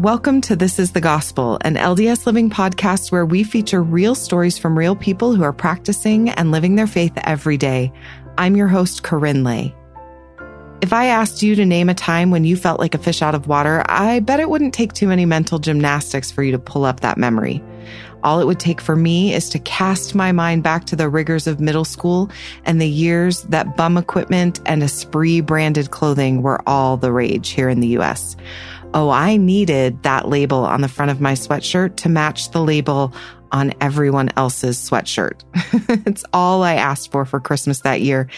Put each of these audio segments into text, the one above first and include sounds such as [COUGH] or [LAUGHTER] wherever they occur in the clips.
Welcome to This is the Gospel, an LDS Living podcast where we feature real stories from real people who are practicing and living their faith every day. I'm your host, KaRyn Lay. If I asked you to name a time when you felt like a fish out of water, I bet it wouldn't take too many mental gymnastics for you to pull up that memory. All it would take for me is to cast my mind back to the rigors of middle school and the years that bum equipment and Esprit branded clothing were all the rage here in the US. Oh, I needed that label on the front of my sweatshirt to match the label on everyone else's sweatshirt. [LAUGHS] it's all I asked for for Christmas that year.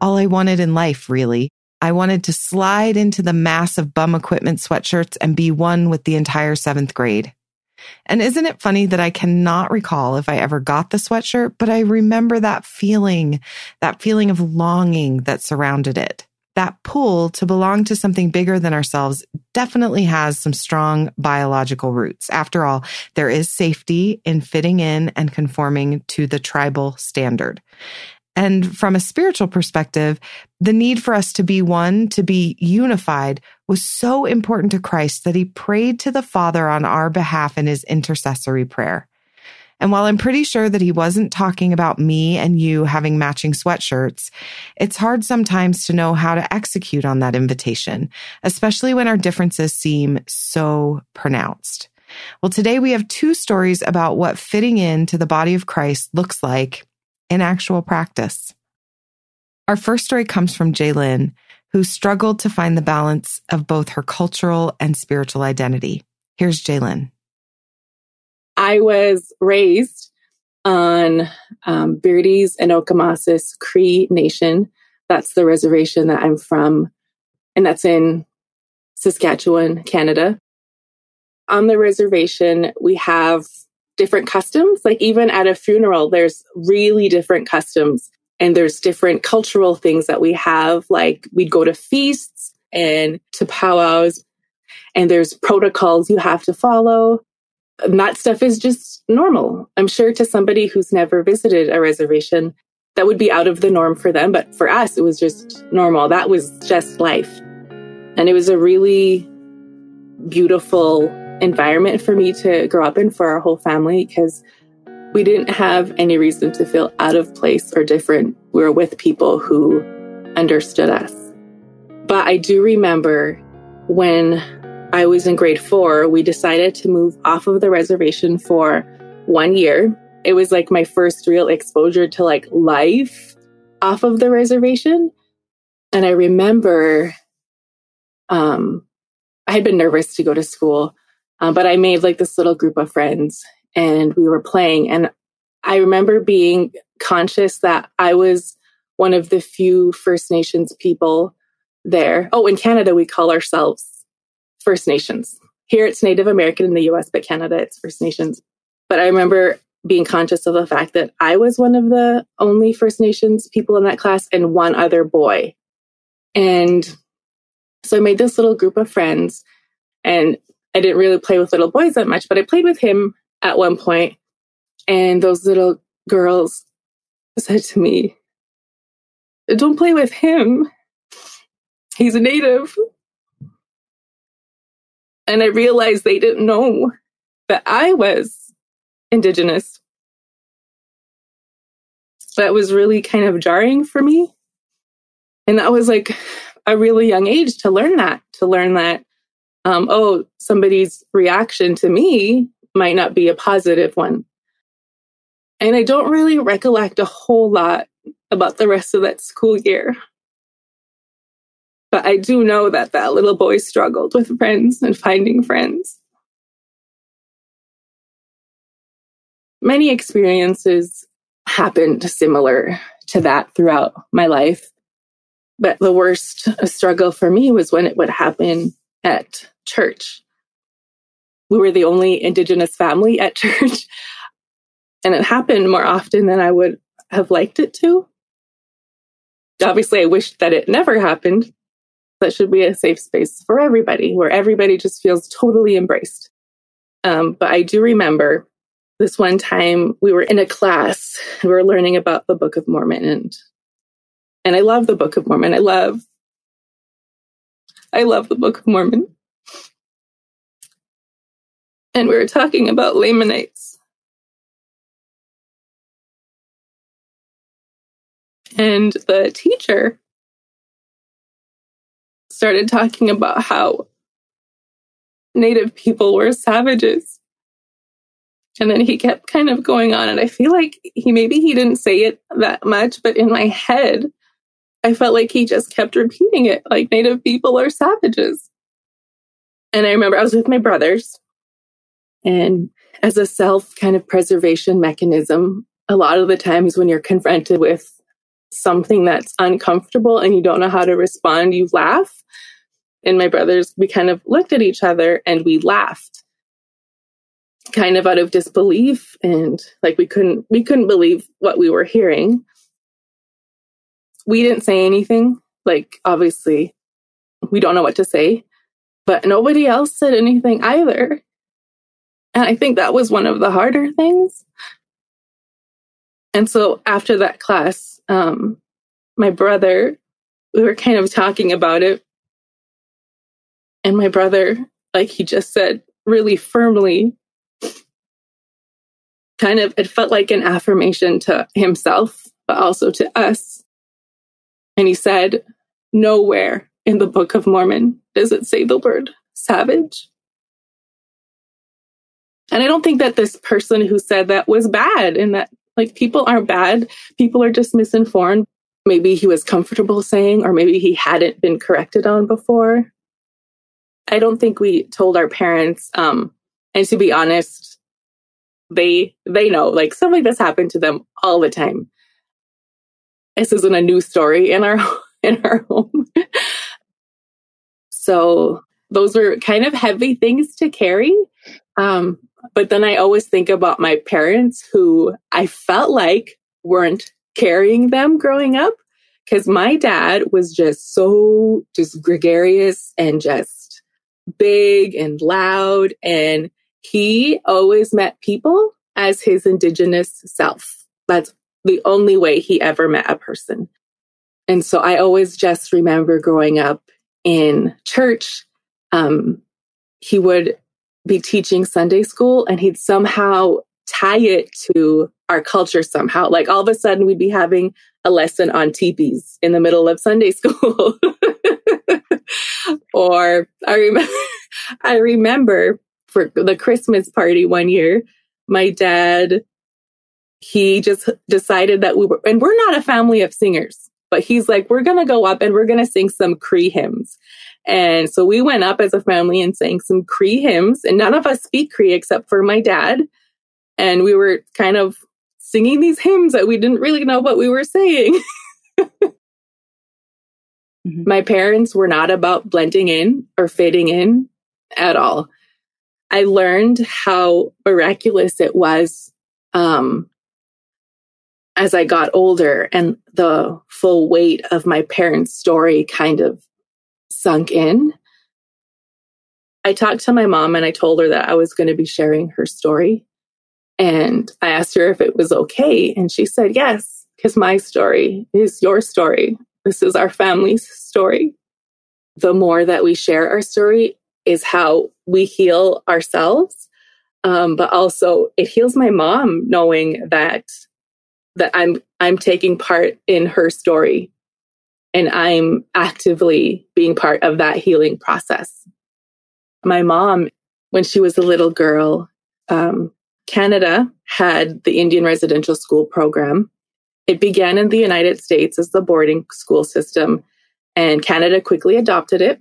All I wanted in life, really. I wanted to slide into the mass of bum equipment sweatshirts and be one with the entire seventh grade. And isn't it funny that I cannot recall if I ever got the sweatshirt, but I remember that feeling, that feeling of longing that surrounded it that pull to belong to something bigger than ourselves definitely has some strong biological roots. After all, there is safety in fitting in and conforming to the tribal standard. And from a spiritual perspective, the need for us to be one, to be unified, was so important to Christ that he prayed to the Father on our behalf in his intercessory prayer. And while I'm pretty sure that he wasn't talking about me and you having matching sweatshirts, it's hard sometimes to know how to execute on that invitation, especially when our differences seem so pronounced. Well, today we have two stories about what fitting into the body of Christ looks like in actual practice. Our first story comes from Jaylin, who struggled to find the balance of both her cultural and spiritual identity. Here's Jaylin. I was raised on um, Beardy's and Okemasis Cree Nation. That's the reservation that I'm from, and that's in Saskatchewan, Canada. On the reservation, we have different customs. Like even at a funeral, there's really different customs and there's different cultural things that we have. Like we'd go to feasts and to powwows and there's protocols you have to follow. And that stuff is just normal. I'm sure to somebody who's never visited a reservation, that would be out of the norm for them. But for us, it was just normal. That was just life. And it was a really beautiful environment for me to grow up in for our whole family because we didn't have any reason to feel out of place or different. We were with people who understood us. But I do remember when I was in grade four, we decided to move off of the reservation for one year. It was like my first real exposure to like life off of the reservation. And I remember um, I had been nervous to go to school, uh, but I made like this little group of friends and we were playing. And I remember being conscious that I was one of the few First Nations people there. Oh, in Canada, we call ourselves First Nations. Here it's Native American in the US, but Canada it's First Nations. But I remember being conscious of the fact that I was one of the only First Nations people in that class and one other boy. And so I made this little group of friends and I didn't really play with little boys that much, but I played with him at one point, And those little girls said to me, Don't play with him. He's a native. And I realized they didn't know that I was Indigenous. That was really kind of jarring for me. And that was like a really young age to learn that, to learn that, um, oh, somebody's reaction to me might not be a positive one. And I don't really recollect a whole lot about the rest of that school year. But I do know that that little boy struggled with friends and finding friends. Many experiences happened similar to that throughout my life. But the worst struggle for me was when it would happen at church. We were the only Indigenous family at [LAUGHS] church, and it happened more often than I would have liked it to. Obviously, I wished that it never happened, that should be a safe space for everybody where everybody just feels totally embraced. Um, but I do remember this one time we were in a class, we were learning about the Book of Mormon and and I love the Book of Mormon. I love I love the Book of Mormon. and we were talking about Lamanites. And the teacher started talking about how Native people were savages. And then he kept kind of going on. And I feel like he maybe he didn't say it that much, but in my head, I felt like he just kept repeating it like Native people are savages. And I remember I was with my brothers, and as a self kind of preservation mechanism, a lot of the times when you're confronted with something that's uncomfortable and you don't know how to respond, you laugh. And my brothers, we kind of looked at each other and we laughed kind of out of disbelief and like we couldn't we couldn't believe what we were hearing. We didn't say anything like obviously we don't know what to say but nobody else said anything either. And i think that was one of the harder things. And so after that class um my brother we were kind of talking about it and my brother like he just said really firmly kind of, it felt like an affirmation to himself, but also to us. And he said, Nowhere in the Book of Mormon does it say the word savage. And I don't think that this person who said that was bad and that like people aren't bad. People are just misinformed. Maybe he was comfortable saying, or maybe he hadn't been corrected on before. I don't think we told our parents. Um, and to be honest, they they know like stuff like this happened to them all the time. This isn't a new story in our [LAUGHS] in our home. [LAUGHS] so those were kind of heavy things to carry. Um, but then I always think about my parents who I felt like weren't carrying them growing up because my dad was just so just gregarious and just big and loud and he always met people as his indigenous self. That's the only way he ever met a person. And so I always just remember growing up in church, um, he would be teaching Sunday school and he'd somehow tie it to our culture somehow. Like all of a sudden we'd be having a lesson on teepees in the middle of Sunday [LAUGHS] school. or I remember, [LAUGHS] I remember for the Christmas party one year, my dad, he just decided that we were, and we're not a family of singers, but he's like, we're going to go up and we're going to sing some Cree hymns. And so we went up as a family and sang some Cree hymns, and none of us speak Cree except for my dad. And we were kind of singing these hymns that we didn't really know what we were saying. [LAUGHS] mm-hmm. My parents were not about blending in or fitting in at all. I learned how miraculous it was um, as I got older and the full weight of my parents' story kind of sunk in. I talked to my mom and I told her that I was going to be sharing her story. And I asked her if it was okay. And she said, yes, because my story is your story. This is our family's story. The more that we share our story, is how we heal ourselves. Um, but also it heals my mom knowing that that I'm I'm taking part in her story and I'm actively being part of that healing process. My mom, when she was a little girl, um, Canada had the Indian residential school program. It began in the United States as the boarding school system, and Canada quickly adopted it.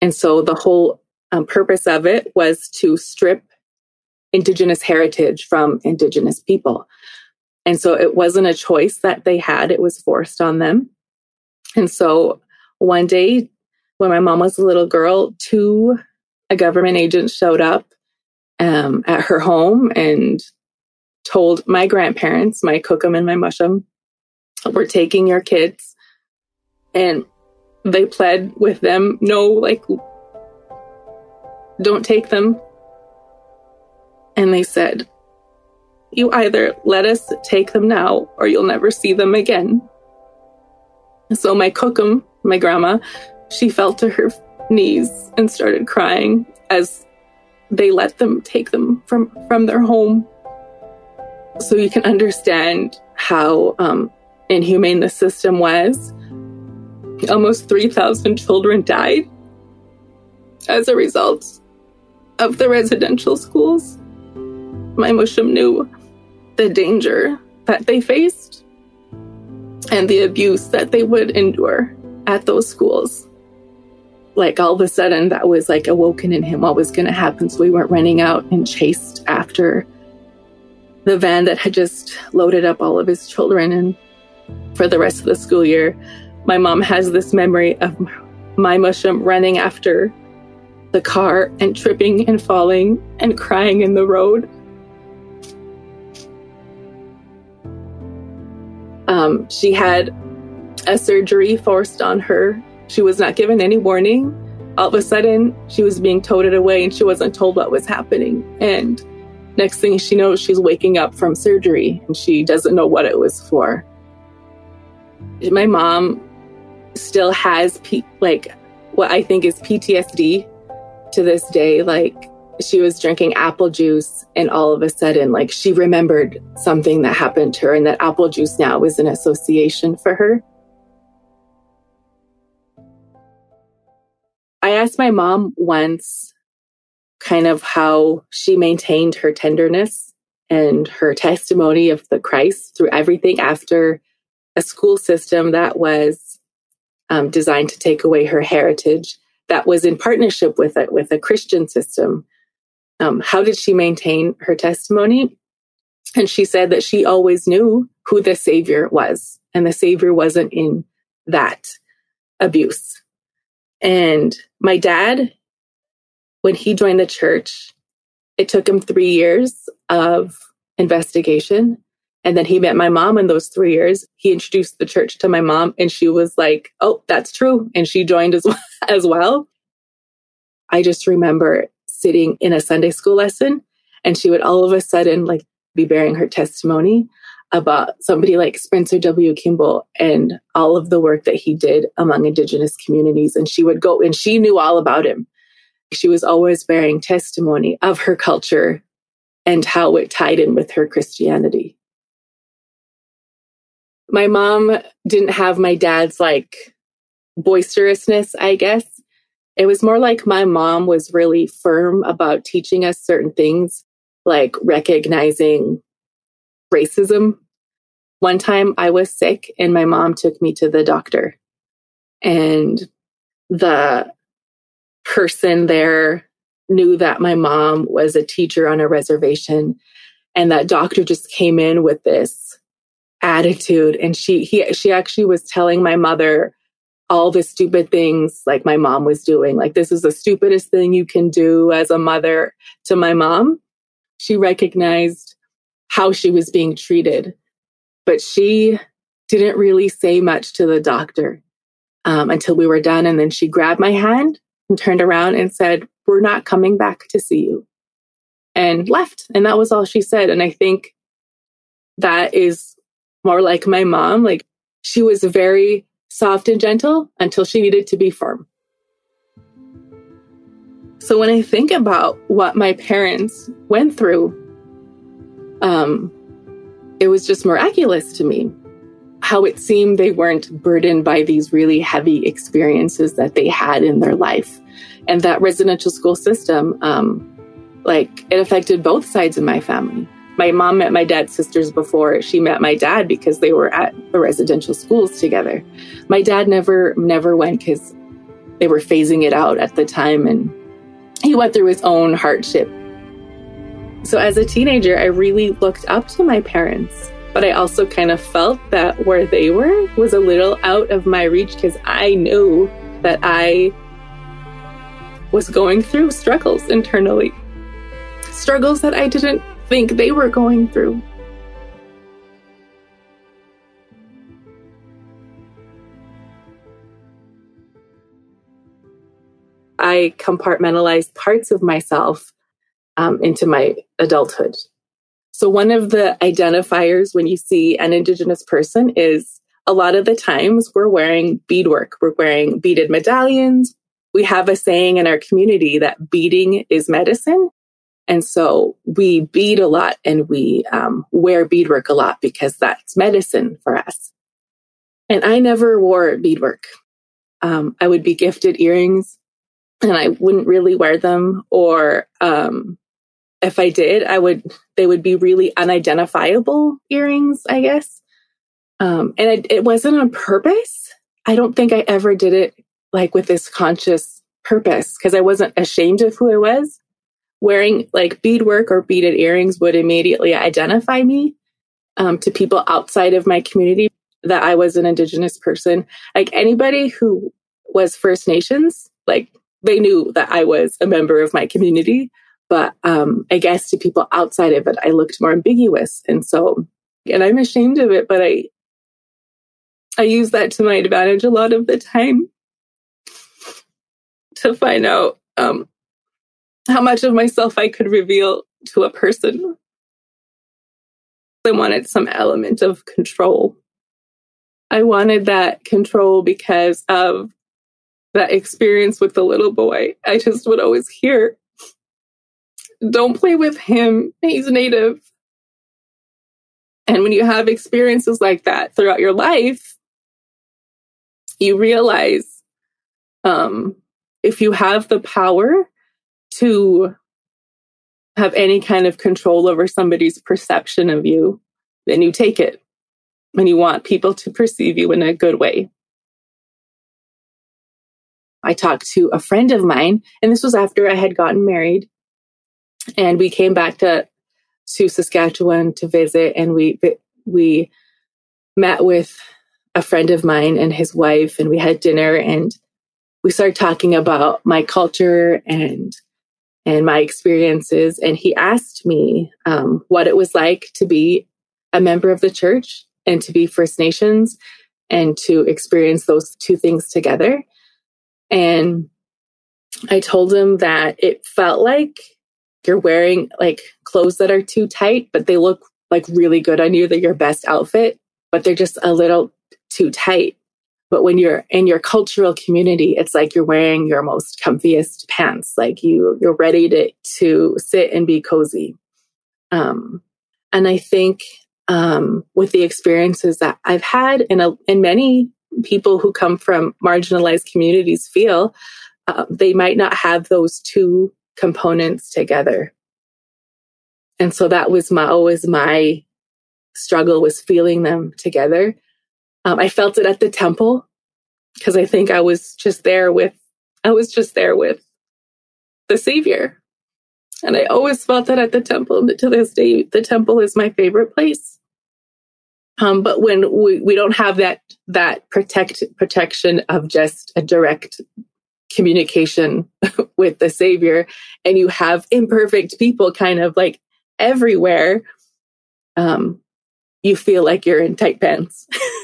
And so the whole um, purpose of it was to strip Indigenous heritage from Indigenous people. And so it wasn't a choice that they had, it was forced on them. And so one day, when my mom was a little girl, two a government agent showed up um, at her home and told my grandparents, my cookum and my mushum, we're taking your kids. And they pled with them, no, like, don't take them. And they said, You either let us take them now or you'll never see them again. So my cookum, my grandma, she fell to her knees and started crying as they let them take them from, from their home. So you can understand how um, inhumane the system was. Almost 3,000 children died as a result of the residential schools. My Mushum knew the danger that they faced and the abuse that they would endure at those schools. Like all of a sudden, that was like awoken in him what was going to happen. So we weren't running out and chased after the van that had just loaded up all of his children. And for the rest of the school year, my mom has this memory of my mushum running after the car and tripping and falling and crying in the road. Um, she had a surgery forced on her. She was not given any warning. All of a sudden, she was being toted away and she wasn't told what was happening. And next thing she knows, she's waking up from surgery and she doesn't know what it was for. My mom still has P- like what I think is PTSD to this day. Like she was drinking apple juice and all of a sudden like she remembered something that happened to her and that apple juice now was an association for her. I asked my mom once kind of how she maintained her tenderness and her testimony of the Christ through everything after a school system that was um, designed to take away her heritage that was in partnership with it with a Christian system. Um, how did she maintain her testimony? And she said that she always knew who the Savior was, and the Savior wasn't in that abuse. And my dad, when he joined the church, it took him three years of investigation. And then he met my mom in those three years. He introduced the church to my mom, and she was like, Oh, that's true. And she joined as well. [LAUGHS] As well. I just remember sitting in a Sunday school lesson, and she would all of a sudden like be bearing her testimony about somebody like Spencer W. Kimball and all of the work that he did among Indigenous communities. And she would go, and she knew all about him. She was always bearing testimony of her culture and how it tied in with her Christianity. My mom didn't have my dad's like boisterousness, I guess. It was more like my mom was really firm about teaching us certain things, like recognizing racism. One time I was sick and my mom took me to the doctor, and the person there knew that my mom was a teacher on a reservation. And that doctor just came in with this attitude. And she he she actually was telling my mother all the stupid things like my mom was doing. Like this is the stupidest thing you can do as a mother to my mom. She recognized how she was being treated but she didn't really say much to the doctor um, until we were done. And then she grabbed my hand and turned around and said we're not coming back to see you and left. And that was all she said. And i think that is more like my mom. Like she was very soft and gentle until she needed to be firm. So when I think about what my parents went through, um, it was just miraculous to me how it seemed they weren't burdened by these really heavy experiences that they had in their life. And that residential school system, um, like it affected both sides of my family my mom met my dad's sisters before she met my dad because they were at the residential schools together. My dad never never went because they were phasing it out at the time and he went through his own hardship. So as a teenager, I really looked up to my parents, but I also kind of felt that where they were was a little out of my reach because I knew that I was going through struggles internally. Struggles that I didn't think they were going through. I compartmentalized parts of myself um, into my adulthood. So, one of the identifiers when you see an Indigenous person is a lot of the times we're wearing beadwork, we're wearing beaded medallions. We have a saying in our community that beading is medicine. And so we bead a lot and we um, wear beadwork a lot because that's medicine for us. And I never wore beadwork. Um, I would be gifted earrings and I wouldn't really wear them. Or um, if I did, I would, they would be really unidentifiable earrings, I guess. Um, and it, it wasn't on purpose. I don't think I ever did it like with this conscious purpose because I wasn't ashamed of who I was. Wearing like beadwork or beaded earrings would immediately identify me um, to people outside of my community that I was an Indigenous person. Like anybody who was First Nations, like they knew that I was a member of my community. But um, I guess to people outside of it, I looked more ambiguous. And so, and I'm ashamed of it, but I, I use that to my advantage a lot of the time to find out um, how much of myself I could reveal to a person. I wanted some element of control. I wanted that control because of that experience with the little boy. I just would always hear, don't play with him. He's native. And when you have experiences like that throughout your life, you realize um, if you have the power to have any kind of control over somebody's perception of you, then you take it and you want people to perceive you in a good way. I talked to a friend of mine, and this was after I had gotten married. And we came back to to Saskatchewan to visit, and we we met with a friend of mine and his wife, and we had dinner, and we started talking about my culture and and my experiences. And he asked me um, what it was like to be a member of the church and to be First Nations and to experience those two things together. And I told him that it felt like you're wearing like clothes that are too tight, but they look like really good on you. They're your best outfit, but they're just a little too tight. But when you're in your cultural community, it's like you're wearing your most comfiest pants. Like you, you're ready to, to sit and be cozy. Um, and I think, um, with the experiences that I've had and a, in many people who come from marginalized communities feel, uh, they might not have those two components together. And so that was my, always my struggle was feeling them together. Um, I felt it at the temple because I think I was just there with, I was just there with the Savior. And I always felt that at the temple. To this day, the temple is my favorite place. Um, but when we, we don't have that that protect protection of just a direct communication [LAUGHS] with the Savior, and you have imperfect people kind of like everywhere, um, you feel like you're in tight pants. [LAUGHS]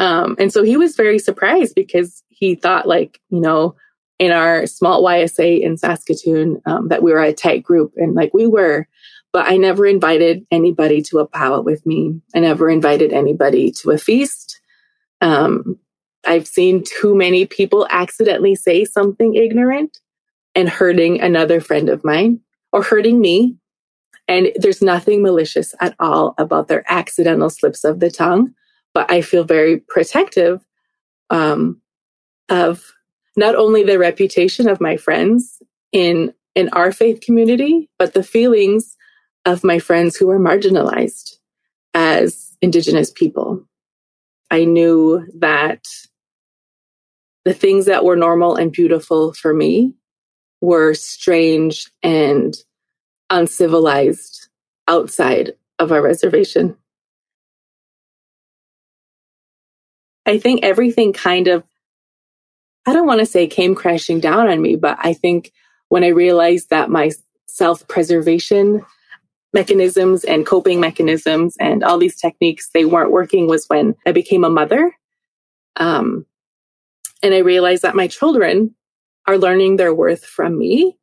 Um, and so he was very surprised because he thought, like, you know, in our small YSA in Saskatoon, um, that we were a tight group, and like we were. But I never invited anybody to a powwow with me. I never invited anybody to a feast. Um, I've seen too many people accidentally say something ignorant and hurting another friend of mine or hurting me. And there's nothing malicious at all about their accidental slips of the tongue but I feel very protective um, of not only the reputation of my friends in in our faith community, but the feelings of my friends who are marginalized as Indigenous people. I knew that the things that were normal and beautiful for me were strange and uncivilized outside of our reservation. I think everything kind of, I don't want to say came crashing down on me, but I think when I realized that my self preservation mechanisms and coping mechanisms and all these techniques, they weren't working was when I became a mother. Um, and I realized that my children are learning their worth from me.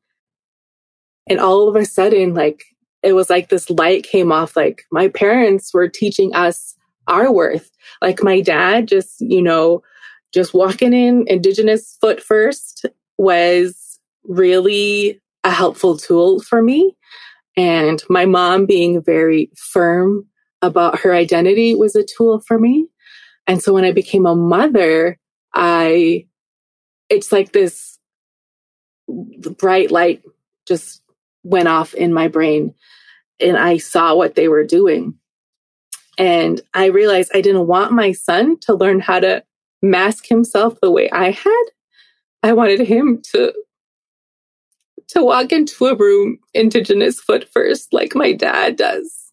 And all of a sudden, like, it was like this light came off, like, my parents were teaching us our worth. Like my dad, just, you know, just walking in Indigenous foot first was really a helpful tool for me. And my mom being very firm about her identity was a tool for me. And so when I became a mother, I, it's like this bright light just went off in my brain and I saw what they were doing. And I realized I didn't want my son to learn how to mask himself the way I had. I wanted him to to walk into a room indigenous foot first like my dad does.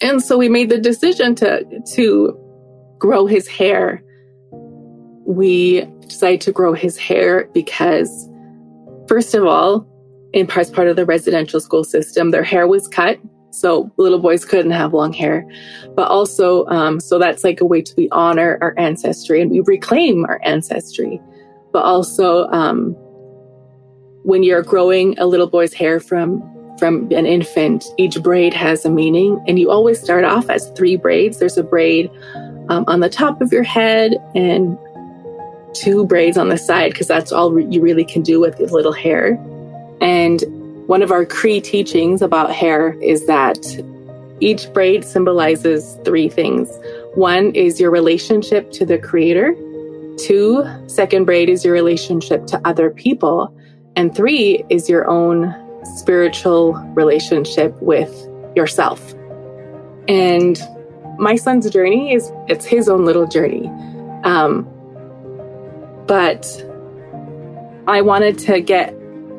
And so we made the decision to to grow his hair. We decided to grow his hair because first of all, in parts part of the residential school system, their hair was cut so little boys couldn't have long hair. But also, um, so that's like a way to we honor our ancestry and we reclaim our ancestry. But also, um, when you're growing a little boy's hair from from an infant, each braid has a meaning, and you always start off as three braids. There's a braid um, on the top of your head and two braids on the side because that's all re- you really can do with little hair. And one of our Cree teachings about hair is that each braid symbolizes three things. One is your relationship to the creator. Two, second braid is your relationship to other people. And three is your own spiritual relationship with yourself. And my son's journey is it's his own little journey. Um, but I wanted to get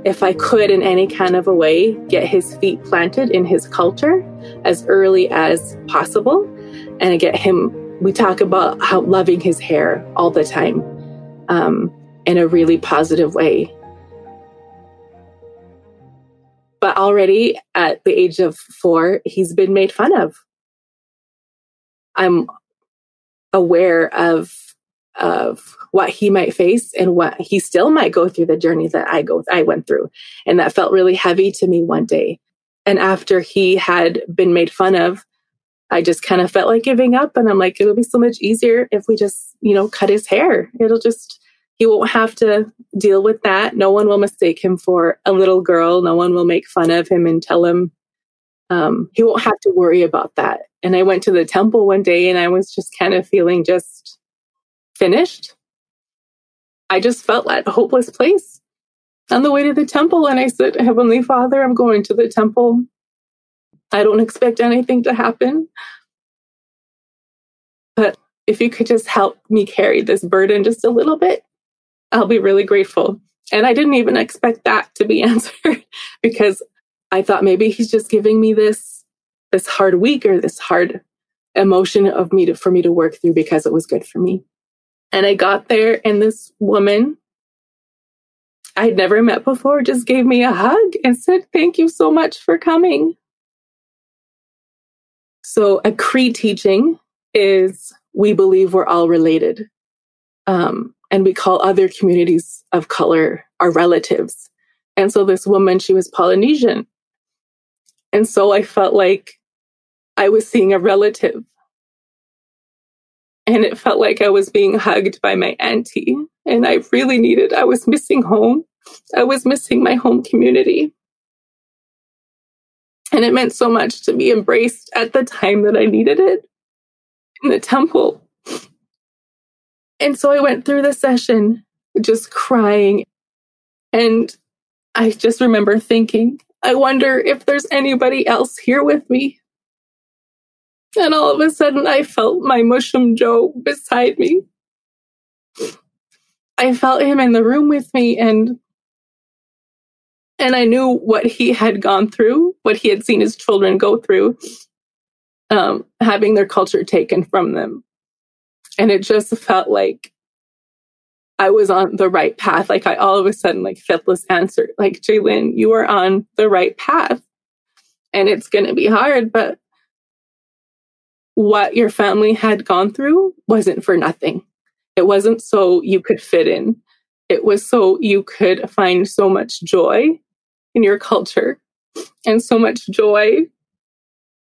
if I could in any kind of a way get his feet planted in his culture as early as possible. And get him we talk about how loving his hair all the time um, in a really positive way. But already at the age of four he's been made fun of. I'm aware of of what he might face and what he still might go through the journey that I go I went through. And that felt really heavy to me one day. And after he had been made fun of, I just kind of felt like giving up and I'm like it'll be so much easier if we just, you know, cut his hair. It'll just he won't have to deal with that. No one will mistake him for a little girl. No one will make fun of him and tell him um, he won't have to worry about that. And I went to the temple one day and I was just kind of feeling just finished. I just felt at a hopeless place on the way to the temple. And I said, Heavenly Father, I'm going to the temple. I don't expect anything to happen. But if you could just help me carry this burden just a little bit, I'll be really grateful. And I didn't even expect that to be [LAUGHS] answered because I thought maybe he's just giving me this this hard week or this hard emotion of me to for me to work through because it was good for me. And I got there and this woman I'd never met before just gave me a hug and said, Thank you so much for coming. So, a Cree teaching is we believe we're all related. Um, and we call other communities of color our relatives. And so, this woman, she was Polynesian. And so I felt like I was seeing a relative and it felt like I was being hugged by my auntie. And I really needed, I was missing home. I was missing my home community. And it meant so much to be embraced at the time that I needed it in the temple. And so I went through the session just crying. And I just remember thinking, I wonder if there's anybody else here with me and all of a sudden, I felt my Mushum Joe beside me. I felt him in the room with me and and I knew what he had gone through, what he had seen his children go through, um, having their culture taken from them. And it just felt like I was on the right path. Like I all of a sudden, like felt this answer, like Jaylin, you are on the right path. And it's going to be hard, but what your family had gone through wasn't for nothing. It wasn't so you could fit in. It was so you could find so much joy in your culture and so much joy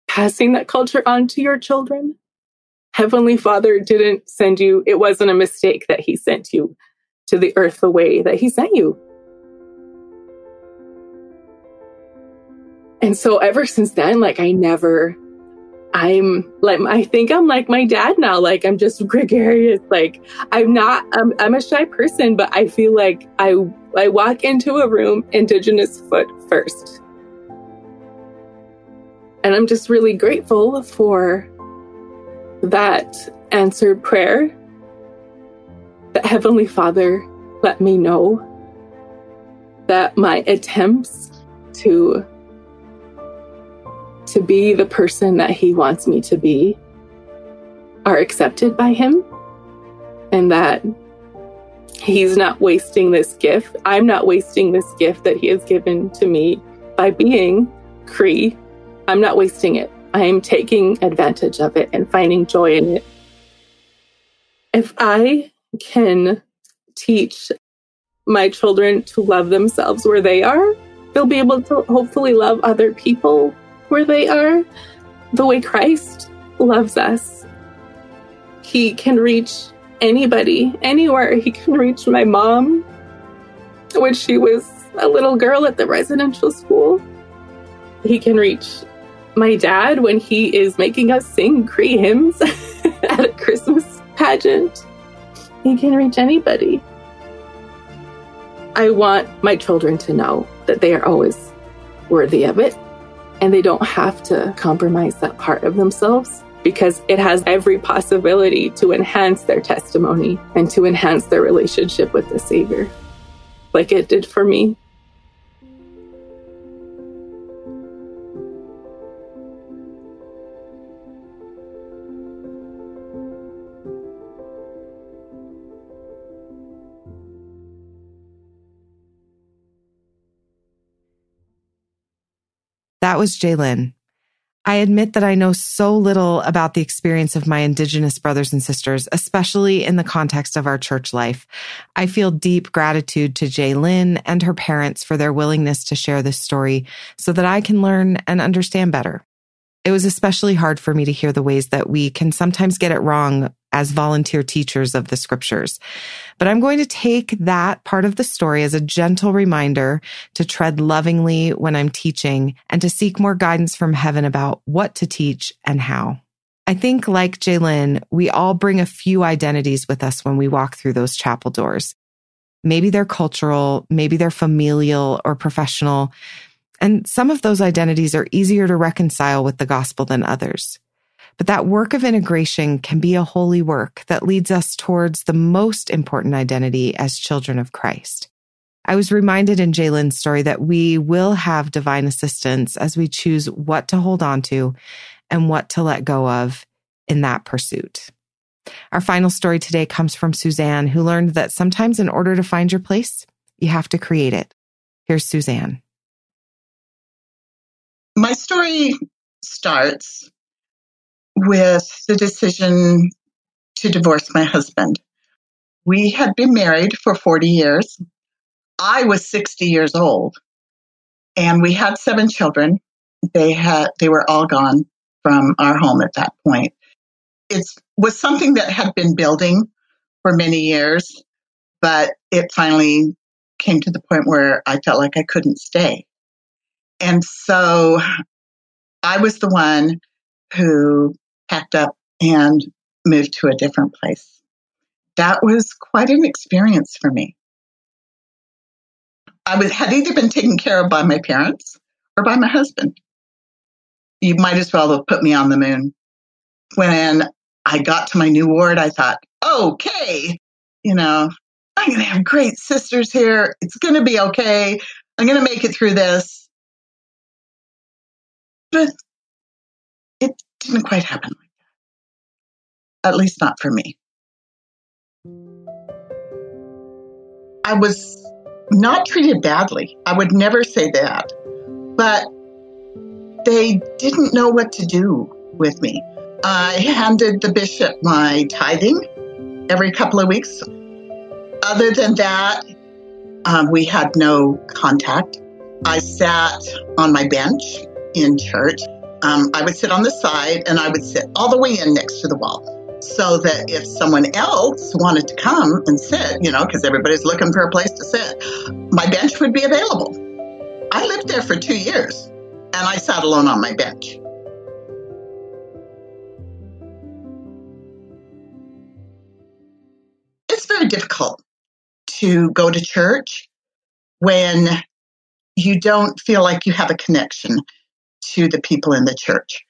passing that culture on to your children. Heavenly Father didn't send you, it wasn't a mistake that He sent you to the earth the way that He sent you. And so ever since then, like I never, I'm like, I think I'm like my dad now. Like I'm just [LAUGHS] gregarious. Like I'm not, I'm, a shy person, but I feel like I, I walk into a room indigenous foot first. And I'm just really grateful for that answered prayer that Heavenly Father let me know that my attempts to to be the person that he wants me to be are accepted by him and that he's not wasting this gift. I'm not wasting this gift that he has given to me by being Cree. I'm not wasting it. I am taking advantage of it and finding joy in it. If I can teach my children to love themselves where they are, they'll be able to hopefully love other people where they are the way Christ loves us. He can reach anybody, anywhere. He can reach my mom when she was a little girl at the residential school. He can reach my dad when he is making us sing Cree hymns [LAUGHS] at a Christmas pageant. He can reach anybody. I want my children to know that they are always worthy of it and they don't have to compromise that part of themselves because it has every possibility to enhance their testimony and to enhance their relationship with the Savior, like it did for me. That was Jaylin. I admit that I know so little about the experience of my Indigenous brothers and sisters, especially in the context of our church life. I feel deep gratitude to Jaylin and her parents for their willingness to share this story so that I can learn and understand better. It was especially hard for me to hear the ways that we can sometimes get it wrong as volunteer teachers of the scriptures. But I'm going to take that part of the story as a gentle reminder to tread lovingly when I'm teaching and to seek more guidance from heaven about what to teach and how. I think, like Jaylin, we all bring a few identities with us when we walk through those chapel doors. Maybe they're cultural, maybe they're familial or professional, and some of those identities are easier to reconcile with the gospel than others. But that work of integration can be a holy work that leads us towards the most important identity as children of Christ. I was reminded in Jaylin's story that we will have divine assistance as we choose what to hold on to and what to let go of in that pursuit. Our final story today comes from Suzanne, who learned that sometimes in order to find your place, you have to create it. Here's Suzanne my story starts with the decision to divorce my husband. We had been married for 40 years. I was 60 years old and we had seven children. They had, they were all gone from our home at that point. It was something that had been building for many years, but it finally came to the point where I felt like I couldn't stay. And so I was the one who packed up and moved to a different place. That was quite an experience for me. I was, had either been taken care of by my parents or by my husband. You might as well have put me on the moon. When I got to my new ward, I thought, okay, you know, I'm going to have great sisters here. It's going to be okay. I'm going to make it through this. But it didn't quite happen. At least not for me. I was not treated badly. I would never say that. But they didn't know what to do with me. I handed the bishop my tithing every couple of weeks. Other than that, um, we had no contact. I sat on my bench in church, um, I would sit on the side and I would sit all the way in next to the wall so that if someone else wanted to come and sit, you know, because everybody's looking for a place to sit, my bench would be available. I lived there for two years. and I sat alone on my bench. It's very difficult to go to church when you don't feel like you have a connection to the people in the church.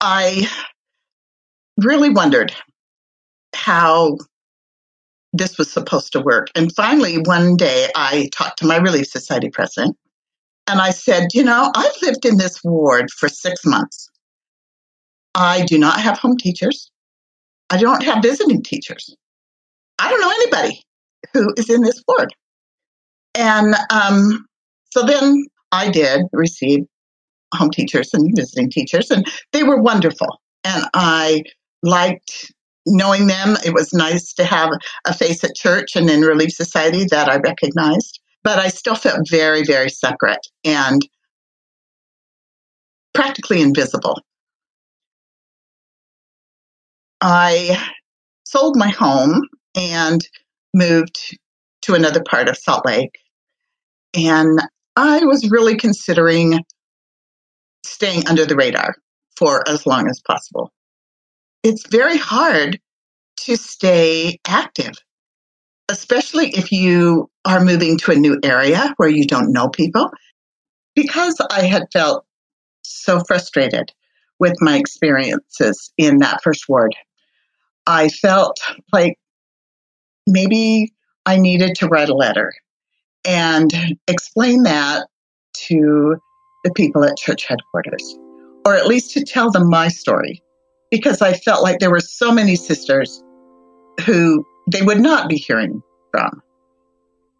I really wondered how this was supposed to work. And finally, one day I talked to my Relief Society president and I said, You know, I've lived in this ward for six months. I do not have home teachers. I don't have visiting teachers. I don't know anybody who is in this ward. And um, so then I did receive home teachers and visiting teachers, and they were wonderful. And I liked knowing them. It was nice to have a face at church and in Relief Society that I recognized, but I still felt very, very separate and practically invisible. I sold my home and moved to another part of Salt Lake. And I was really considering staying under the radar for as long as possible. It's very hard to stay active, especially if you are moving to a new area where you don't know people. Because I had felt so frustrated with my experiences in that first ward, I felt like maybe I needed to write a letter and explain that to the people at church headquarters, or at least to tell them my story, because I felt like there were so many sisters who they would not be hearing from.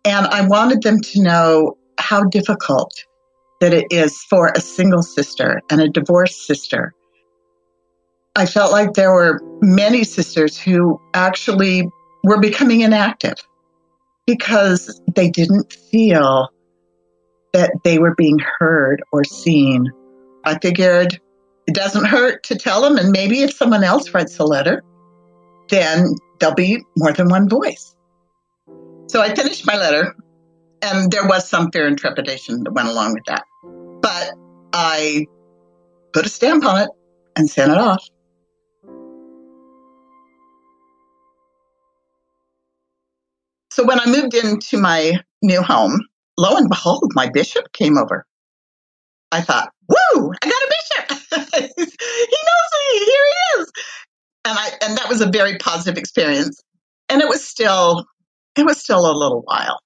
And I wanted them to know how difficult that it is for a single sister and a divorced sister. I felt like there were many sisters who actually were becoming inactive because they didn't feel that they were being heard or seen. I figured it doesn't hurt to tell them, and maybe if someone else writes a letter, then there'll be more than one voice. So I finished my letter, and there was some fear and trepidation that went along with that. But I put a stamp on it and sent it off. So when I moved into my new home, lo and behold, my bishop came over. I thought, woo, I got a bishop. he knows me. Here he is. And I and that was a very positive experience. And it was still it was still a little while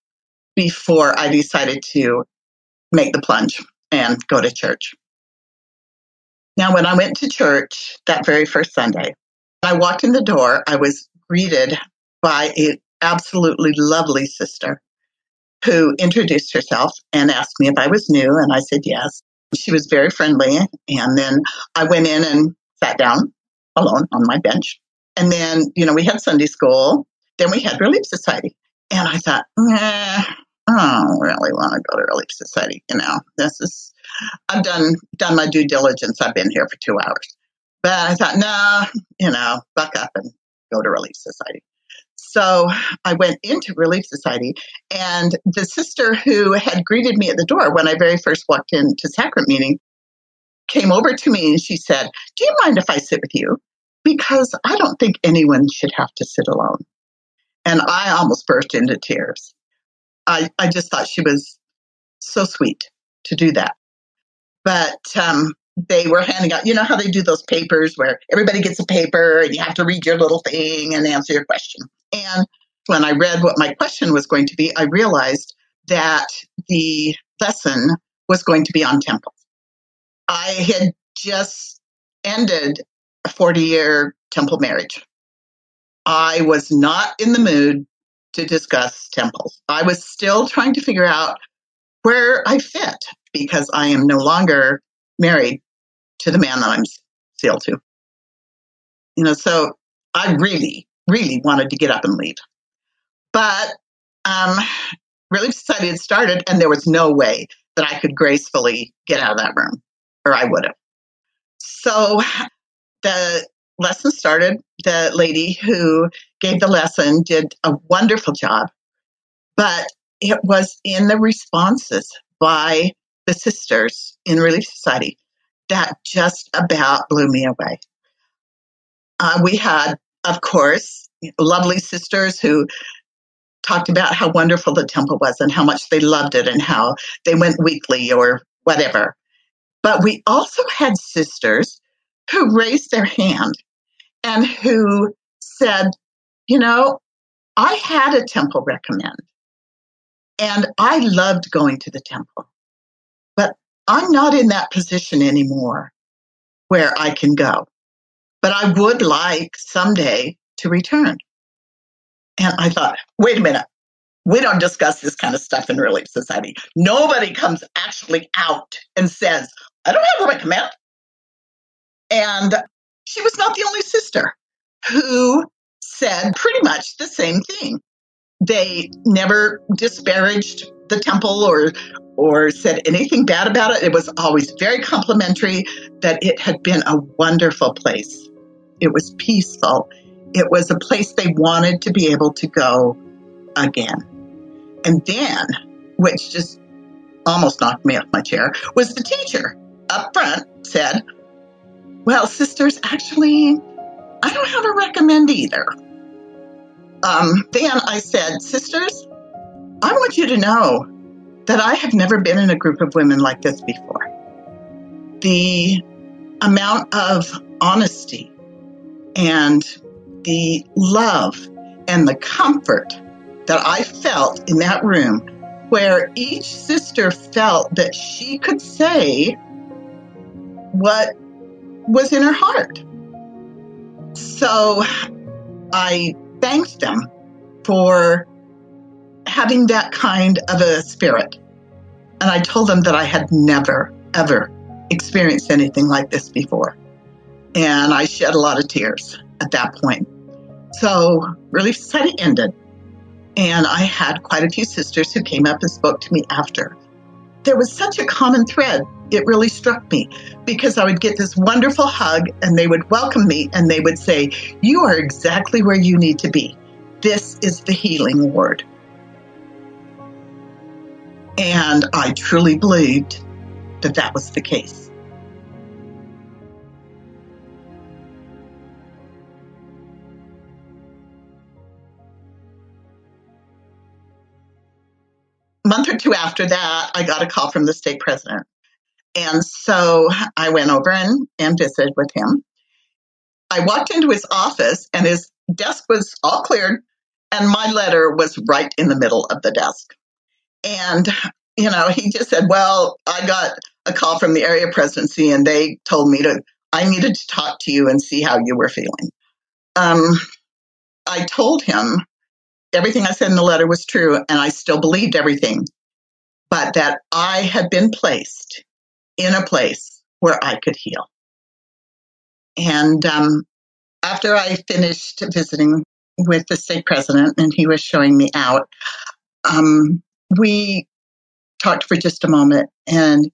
before I decided to make the plunge and go to church. Now, when I went to church that very first Sunday, I walked in the door, I was greeted by an absolutely lovely sister who introduced herself and asked me if I was new, and I said yes. She was very friendly, and then I went in and sat down alone on my bench. And then, you know, we had Sunday school, then we had Relief Society. And I thought, eh, I don't really want to go to Relief Society. You know, this is, I've done, done my due diligence. I've been here for two hours. But I thought, no, nah, you know, buck up and go to Relief Society. So I went into Relief Society, and the sister who had greeted me at the door when I very first walked into sacrament meeting came over to me and she said, Do you mind if I sit with you? Because I don't think anyone should have to sit alone. And I almost burst into tears. I, I just thought she was so sweet to do that. But um, they were handing out, you know how they do those papers where everybody gets a paper and you have to read your little thing and answer your question. And when I read what my question was going to be, I realized that the lesson was going to be on temple. I had just ended a 40 year temple marriage. I was not in the mood to discuss temples. I was still trying to figure out where I fit because I am no longer married to the man that I'm sealed to. You know, so I really really wanted to get up and leave. But um, Relief Society had started, and there was no way that I could gracefully get out of that room, or I would have. So lesson started. The lady who gave the lesson did a wonderful job, but it was in the responses by the sisters in Relief Society that just about blew me away. Uh, we had, of course, lovely sisters who talked about how wonderful the temple was and how much they loved it and how they went weekly or whatever. But we also had sisters who raised their hand and who said, you know, I had a temple recommend and I loved going to the temple, but I'm not in that position anymore where I can go. But I would like someday to return. And I thought, wait a minute. We don't discuss this kind of stuff in Relief Society. Nobody comes actually out and says, I don't have a recommend. And she was not the only sister who said pretty much the same thing. They never disparaged the temple or or said anything bad about it. It was always very complimentary that it had been a wonderful place. It was peaceful. It was a place they wanted to be able to go again. And then, which just almost knocked me off my chair, was the teacher up front said, Well, sisters, actually, I don't have a recommend either. Um, then I said, Sisters, I want you to know that I have never been in a group of women like this before. The amount of honesty and the love and the comfort that I felt in that room, where each sister felt that she could say what was in her heart. So I thanked them for having that kind of a spirit. And I told them that I had never, ever experienced anything like this before. And I shed a lot of tears at that point. So Relief Society ended. And I had quite a few sisters who came up and spoke to me after. There was such a common thread. It really struck me because I would get this wonderful hug and they would welcome me and they would say, You are exactly where you need to be. This is the healing ward. And I truly believed that that was the case. A month or two after that, I got a call from the stake president. And so I went over and, and visited with him. I walked into his office and his desk was all cleared and my letter was right in the middle of the desk. And, you know, he just said, Well, I got a call from the area presidency and they told me to, I needed to talk to you and see how you were feeling. Um, I told him everything I said in the letter was true and I still believed everything, but that I had been placed in a place where I could heal. And um, after I finished visiting with the stake president and he was showing me out, um, we talked for just a moment and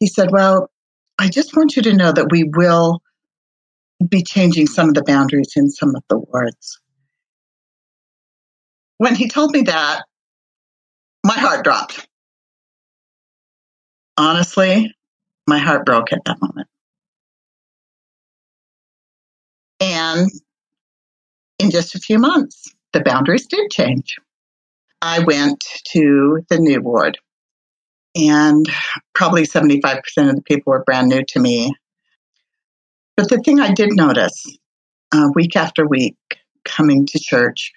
he said, Well, I just want you to know that we will be changing some of the boundaries in some of the wards. When he told me that, my heart dropped. Honestly, my heart broke at that moment. And in just a few months, the boundaries did change. I went to the new ward, and probably 75% of the people were brand new to me. But the thing I did notice uh, week after week coming to church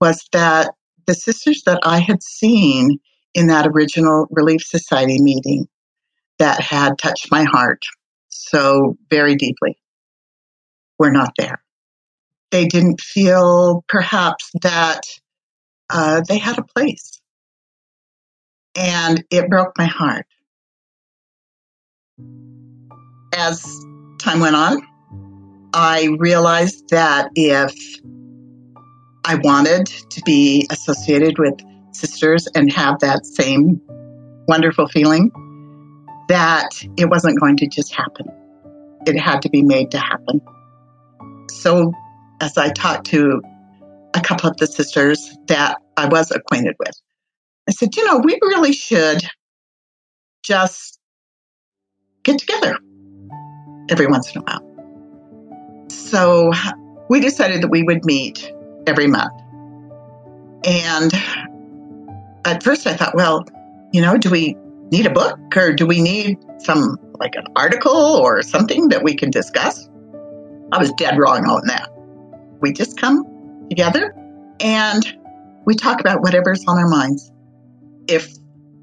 was that the sisters that I had seen in that original Relief Society meeting that had touched my heart so very deeply were not there. They didn't feel perhaps that uh, they had a place. And it broke my heart. As time went on, I realized that if I wanted to be associated with sisters and have that same wonderful feeling, that it wasn't going to just happen. It had to be made to happen. So, as I talked to a couple of the sisters that I was acquainted with, I said, you know, we really should just get together every once in a while. So we decided that we would meet every month. And at first I thought, well, you know, do we need a book or do we need some like an article or something that we can discuss? I was dead wrong on that. We just come together and we talk about whatever's on our minds. If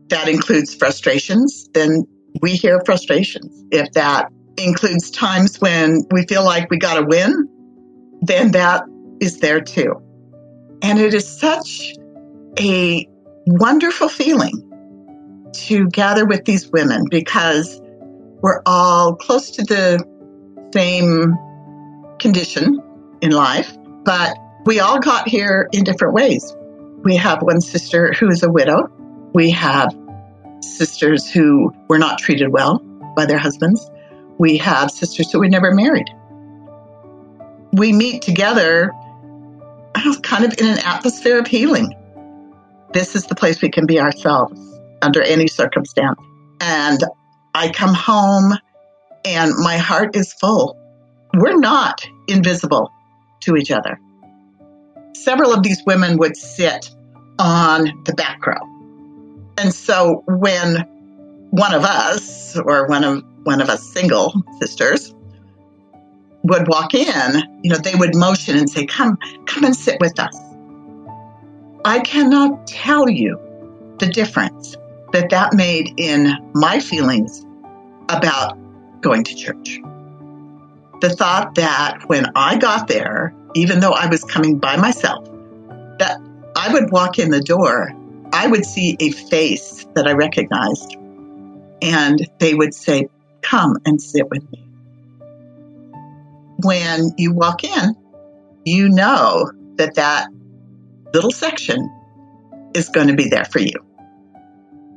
that includes frustrations, then we hear frustrations. If that includes times when we feel like we got to win, then that is there too. And it is such a wonderful feeling to gather with these women because we're all close to the same condition in life, but we all got here in different ways. We have one sister who is a widow. We have sisters who were not treated well by their husbands. We have sisters who were never married. We meet together kind of in an atmosphere of healing. This is the place we can be ourselves under any circumstance. And I come home and my heart is full. We're not invisible to each other. Several of these women would sit on the back row. And so when one of us or one of one of us single sisters would walk in, you know, they would motion and say, "Come, come and sit with us." I cannot tell you the difference that that made in my feelings about going to church. The thought that when I got there, even though I was coming by myself, that I would walk in the door, I would see a face that I recognized, and they would say, Come and sit with me. When you walk in, you know that that little section is going to be there for you.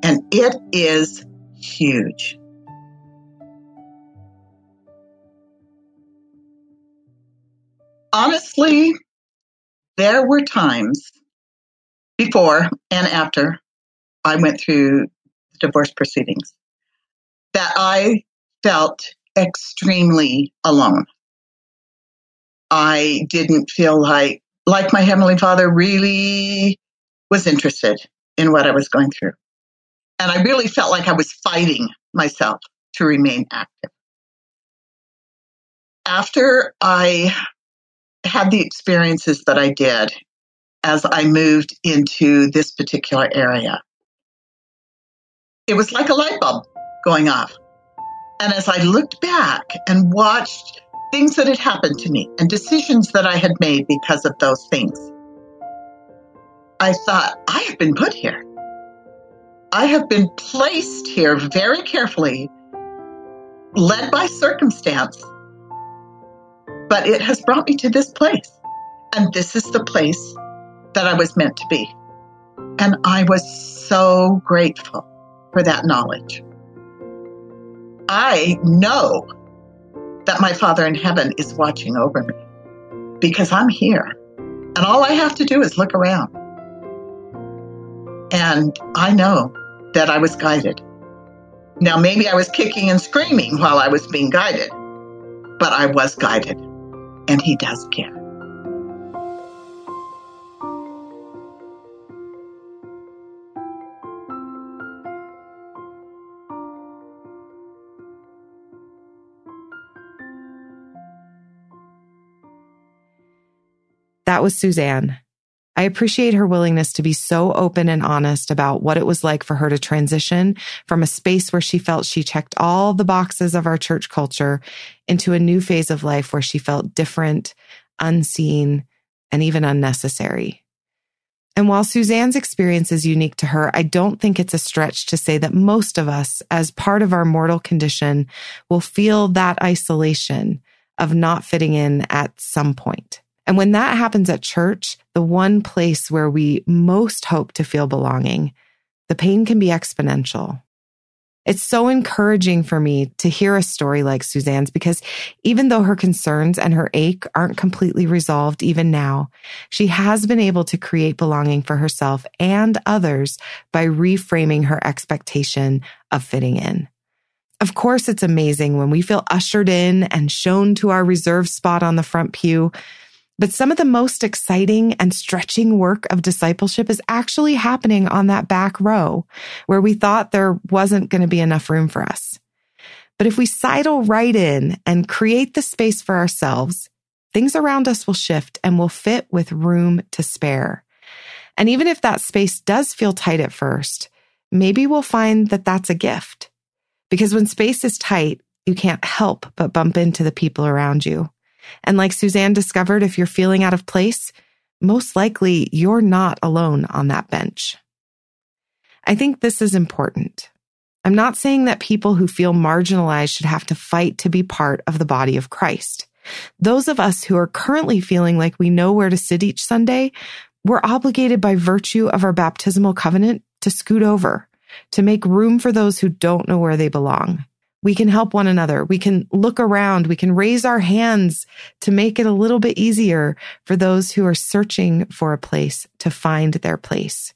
And it is huge. Honestly, there were times before and after I went through divorce proceedings that I felt extremely alone. I didn't feel like like my heavenly father really was interested in what I was going through. And I really felt like I was fighting myself to remain active. After I had the experiences that I did as I moved into this particular area, it was like a light bulb going off. And as I looked back and watched things that had happened to me and decisions that I had made because of those things, I thought, I have been put here. I have been placed here very carefully, led by circumstance, but it has brought me to this place. And this is the place that I was meant to be. And I was so grateful for that knowledge. I know that my Father in heaven is watching over me because I'm here. And all I have to do is look around. And I know that I was guided. Now, maybe I was kicking and screaming while I was being guided, but I was guided, and He does care. That was Suzanne. I appreciate her willingness to be so open and honest about what it was like for her to transition from a space where she felt she checked all the boxes of our church culture into a new phase of life where she felt different, unseen, and even unnecessary. And while Suzanne's experience is unique to her, I don't think it's a stretch to say that most of us, as part of our mortal condition, will feel that isolation of not fitting in at some point. And when that happens at church, the one place where we most hope to feel belonging, the pain can be exponential. It's so encouraging for me to hear a story like Suzanne's because even though her concerns and her ache aren't completely resolved even now, she has been able to create belonging for herself and others by reframing her expectation of fitting in. Of course, it's amazing when we feel ushered in and shown to our reserved spot on the front pew. But some of the most exciting and stretching work of discipleship is actually happening on that back row where we thought there wasn't going to be enough room for us. But if we sidle right in and create the space for ourselves, things around us will shift and will fit with room to spare. And even if that space does feel tight at first, maybe we'll find that that's a gift. Because when space is tight, you can't help but bump into the people around you. And like Suzanne discovered, if you're feeling out of place, most likely you're not alone on that bench. I think this is important. I'm not saying that people who feel marginalized should have to fight to be part of the body of Christ. Those of us who are currently feeling like we know where to sit each Sunday, we're obligated by virtue of our baptismal covenant to scoot over, to make room for those who don't know where they belong. We can help one another. We can look around. We can raise our hands to make it a little bit easier for those who are searching for a place to find their place.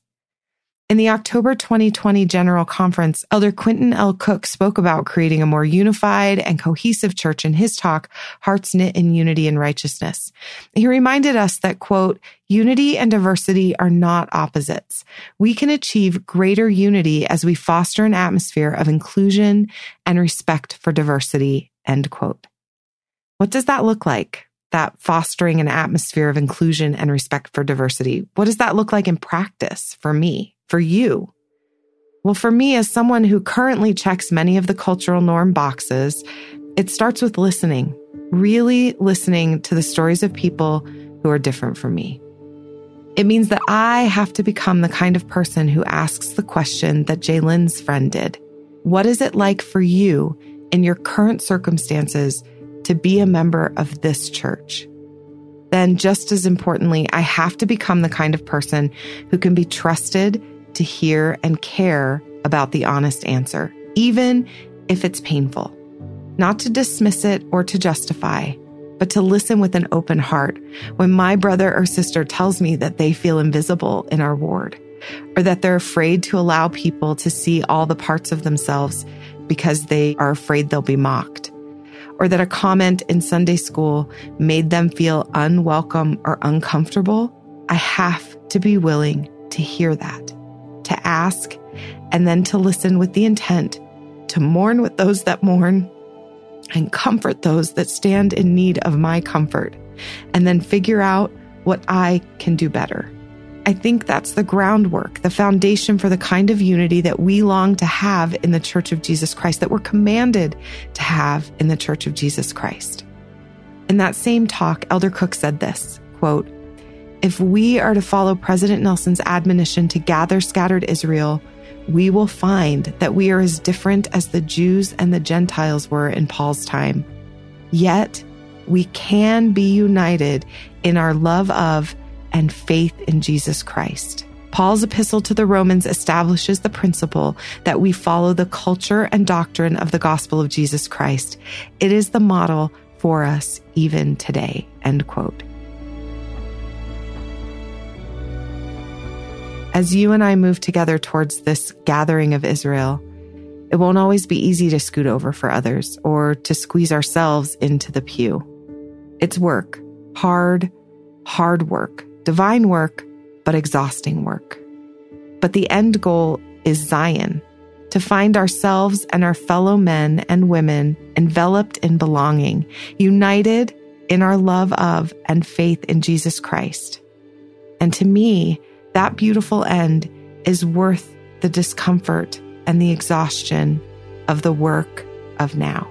In the October 2020 General Conference, Elder Quentin L. Cook spoke about creating a more unified and cohesive church in his talk, Hearts Knit in Unity and Righteousness. He reminded us that, quote, unity and diversity are not opposites. We can achieve greater unity as we foster an atmosphere of inclusion and respect for diversity, end quote. What does that look like? That fostering an atmosphere of inclusion and respect for diversity. What does that look like in practice for me? for you? Well, for me, as someone who currently checks many of the cultural norm boxes, it starts with listening, really listening to the stories of people who are different from me. It means that I have to become the kind of person who asks the question that Jaylin's friend did. What is it like for you in your current circumstances to be a member of this church? Then, just as importantly, I have to become the kind of person who can be trusted to hear and care about the honest answer, even if it's painful. Not to dismiss it or to justify, but to listen with an open heart when my brother or sister tells me that they feel invisible in our ward, or that they're afraid to allow people to see all the parts of themselves because they are afraid they'll be mocked, or that a comment in Sunday school made them feel unwelcome or uncomfortable. I have to be willing to hear that to ask, and then to listen with the intent to mourn with those that mourn and comfort those that stand in need of my comfort, and then figure out what I can do better. I think that's the groundwork, the foundation for the kind of unity that we long to have in the Church of Jesus Christ, that we're commanded to have in the Church of Jesus Christ. In that same talk, Elder Cook said this quote, if we are to follow President Nelson's admonition to gather scattered Israel, we will find that we are as different as the Jews and the Gentiles were in Paul's time. Yet, we can be united in our love of and faith in Jesus Christ. Paul's epistle to the Romans establishes the principle that we follow the culture and doctrine of the gospel of Jesus Christ. It is the model for us even today. End quote. As you and I move together towards this gathering of Israel, it won't always be easy to scoot over for others or to squeeze ourselves into the pew. It's work, hard, hard work, divine work, but exhausting work. But the end goal is Zion, to find ourselves and our fellow men and women enveloped in belonging, united in our love of and faith in Jesus Christ. And to me, that beautiful end is worth the discomfort and the exhaustion of the work of now.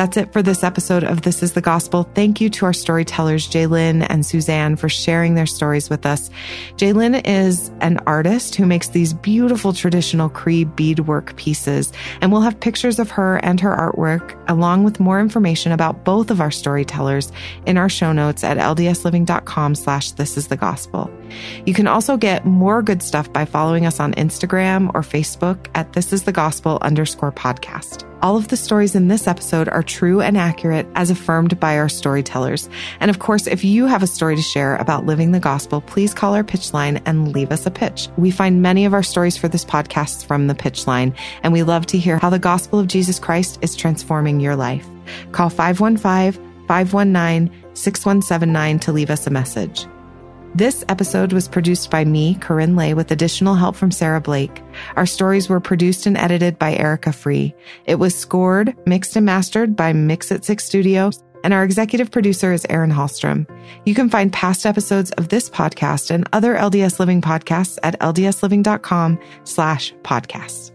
That's it for this episode of This is the Gospel. Thank you to our storytellers, Jaylin and Suzanne, for sharing their stories with us. Jaylin is an artist who makes these beautiful traditional Cree beadwork pieces, and we'll have pictures of her and her artwork, along with more information about both of our storytellers in our show notes at ldsliving.com slash this is the gospel. You can also get more good stuff by following us on Instagram or Facebook at this is the gospel underscore podcast. All of the stories in this episode are true and accurate as affirmed by our storytellers. And of course, if you have a story to share about living the gospel, please call our pitch line and leave us a pitch. We find many of our stories for this podcast from the pitch line, and we love to hear how the gospel of Jesus Christ is transforming your life. Call 515 519 6179 to leave us a message. This episode was produced by me, KaRyn Lay, with additional help from Sarah Blake. Our stories were produced and edited by Erica Free. It was scored, mixed, and mastered by Mix at Six Studios, and our executive producer is Erin Hallstrom. You can find past episodes of this podcast and other LDS Living podcasts at ldsliving.com slash podcasts.